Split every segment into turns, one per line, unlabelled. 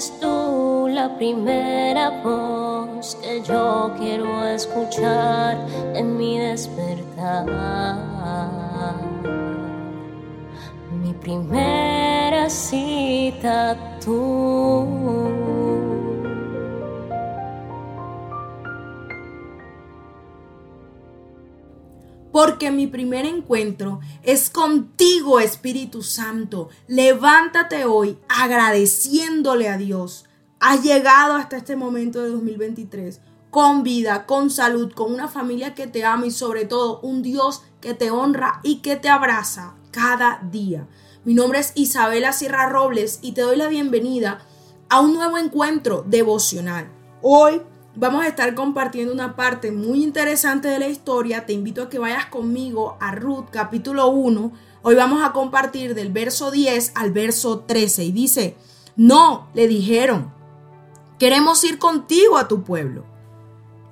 Eres tú la primera voz que yo quiero escuchar en mi despertar. Mi primera cita tú.
Porque mi primer encuentro es contigo, Espíritu Santo. Levántate hoy agradeciéndole a Dios. Has llegado hasta este momento de 2023 con vida, con salud, con una familia que te ama y sobre todo un Dios que te honra y que te abraza cada día. Mi nombre es Isabela Sierra Robles y te doy la bienvenida a un nuevo encuentro devocional. Hoy vamos a estar compartiendo una parte muy interesante de la historia. Te invito a que vayas conmigo a Ruth capítulo 1. Hoy vamos a compartir del verso 10 al verso 13 y dice, no, le dijeron, queremos ir contigo a tu pueblo.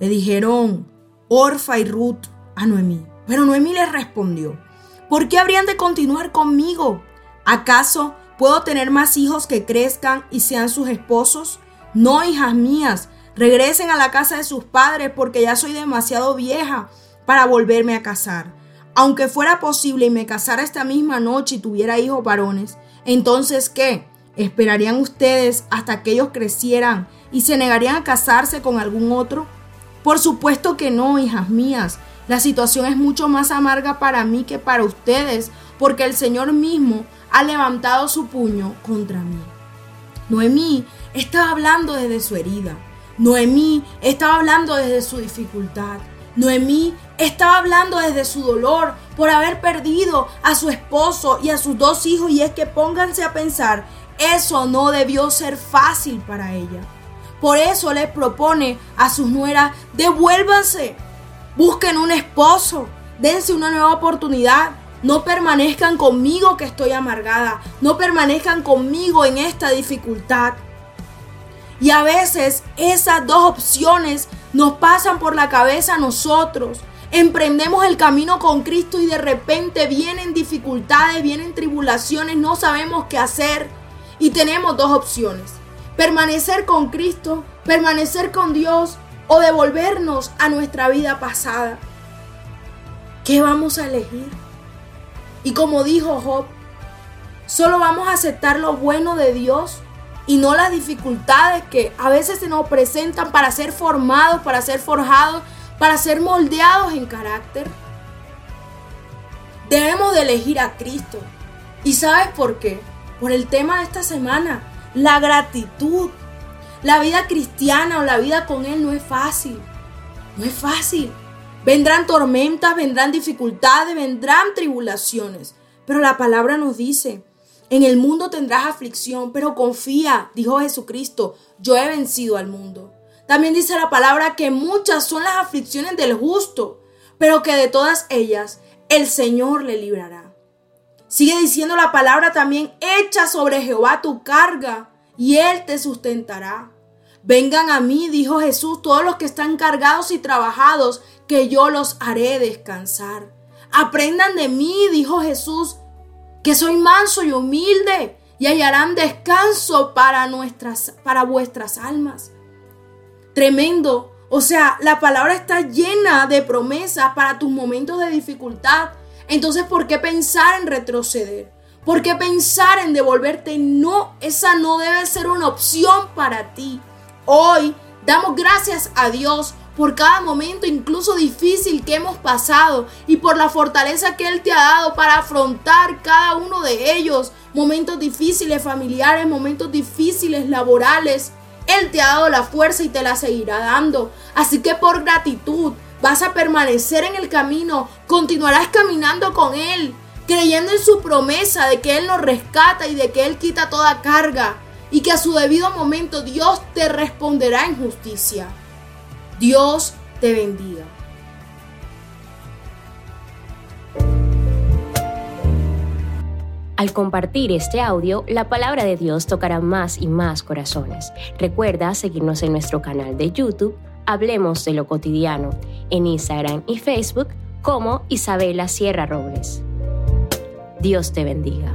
Le dijeron Orfa y Ruth a Noemí. Pero Noemí les respondió, ¿por qué habrían de continuar conmigo? ¿Acaso puedo tener más hijos que crezcan y sean sus esposos? No, hijas mías, Regresen a la casa de sus padres porque ya soy demasiado vieja para volverme a casar. Aunque fuera posible y me casara esta misma noche y tuviera hijos varones, entonces ¿qué? ¿Esperarían ustedes hasta que ellos crecieran y se negarían a casarse con algún otro? Por supuesto que no, hijas mías. La situación es mucho más amarga para mí que para ustedes, porque el Señor mismo ha levantado su puño contra mí. Noemí estaba hablando desde su herida. Noemí estaba hablando desde su dificultad. Noemí estaba hablando desde su dolor por haber perdido a su esposo y a sus dos hijos. Y es que pónganse a pensar, eso no debió ser fácil para ella. Por eso le propone a sus nueras, devuélvanse, busquen un esposo, dense una nueva oportunidad. No permanezcan conmigo que estoy amargada. No permanezcan conmigo en esta dificultad. Y a veces esas dos opciones nos pasan por la cabeza a nosotros. Emprendemos el camino con Cristo y de repente vienen dificultades, vienen tribulaciones, no sabemos qué hacer. Y tenemos dos opciones. Permanecer con Cristo, permanecer con Dios o devolvernos a nuestra vida pasada. ¿Qué vamos a elegir? Y como dijo Job, solo vamos a aceptar lo bueno de Dios y no las dificultades que a veces se nos presentan para ser formados, para ser forjados, para ser moldeados en carácter. Debemos de elegir a Cristo. ¿Y sabes por qué? Por el tema de esta semana, la gratitud. La vida cristiana o la vida con Él no es fácil. No es fácil. Vendrán tormentas, vendrán dificultades, vendrán tribulaciones. Pero la palabra nos dice en el mundo tendrás aflicción, pero confía, dijo Jesucristo, yo he vencido al mundo. También dice la palabra que muchas son las aflicciones del justo, pero que de todas ellas el Señor le librará. Sigue diciendo la palabra también, echa sobre Jehová tu carga y él te sustentará. Vengan a mí, dijo Jesús, todos los que están cargados y trabajados, que yo los haré descansar. Aprendan de mí, dijo Jesús, que soy manso y humilde y hallarán descanso para nuestras para vuestras almas. Tremendo. O sea, la palabra está llena de promesas para tus momentos de dificultad. Entonces, ¿por qué pensar en retroceder? ¿Por qué pensar en devolverte? No, esa no debe ser una opción para ti. Hoy damos gracias a Dios por cada momento incluso difícil que hemos pasado y por la fortaleza que Él te ha dado para afrontar cada uno de ellos. Momentos difíciles familiares, momentos difíciles laborales. Él te ha dado la fuerza y te la seguirá dando. Así que por gratitud vas a permanecer en el camino, continuarás caminando con Él, creyendo en su promesa de que Él nos rescata y de que Él quita toda carga y que a su debido momento Dios te responderá en justicia. Dios te bendiga.
Al compartir este audio, la palabra de Dios tocará más y más corazones. Recuerda seguirnos en nuestro canal de YouTube, Hablemos de lo cotidiano, en Instagram y Facebook como Isabela Sierra Robles. Dios te bendiga.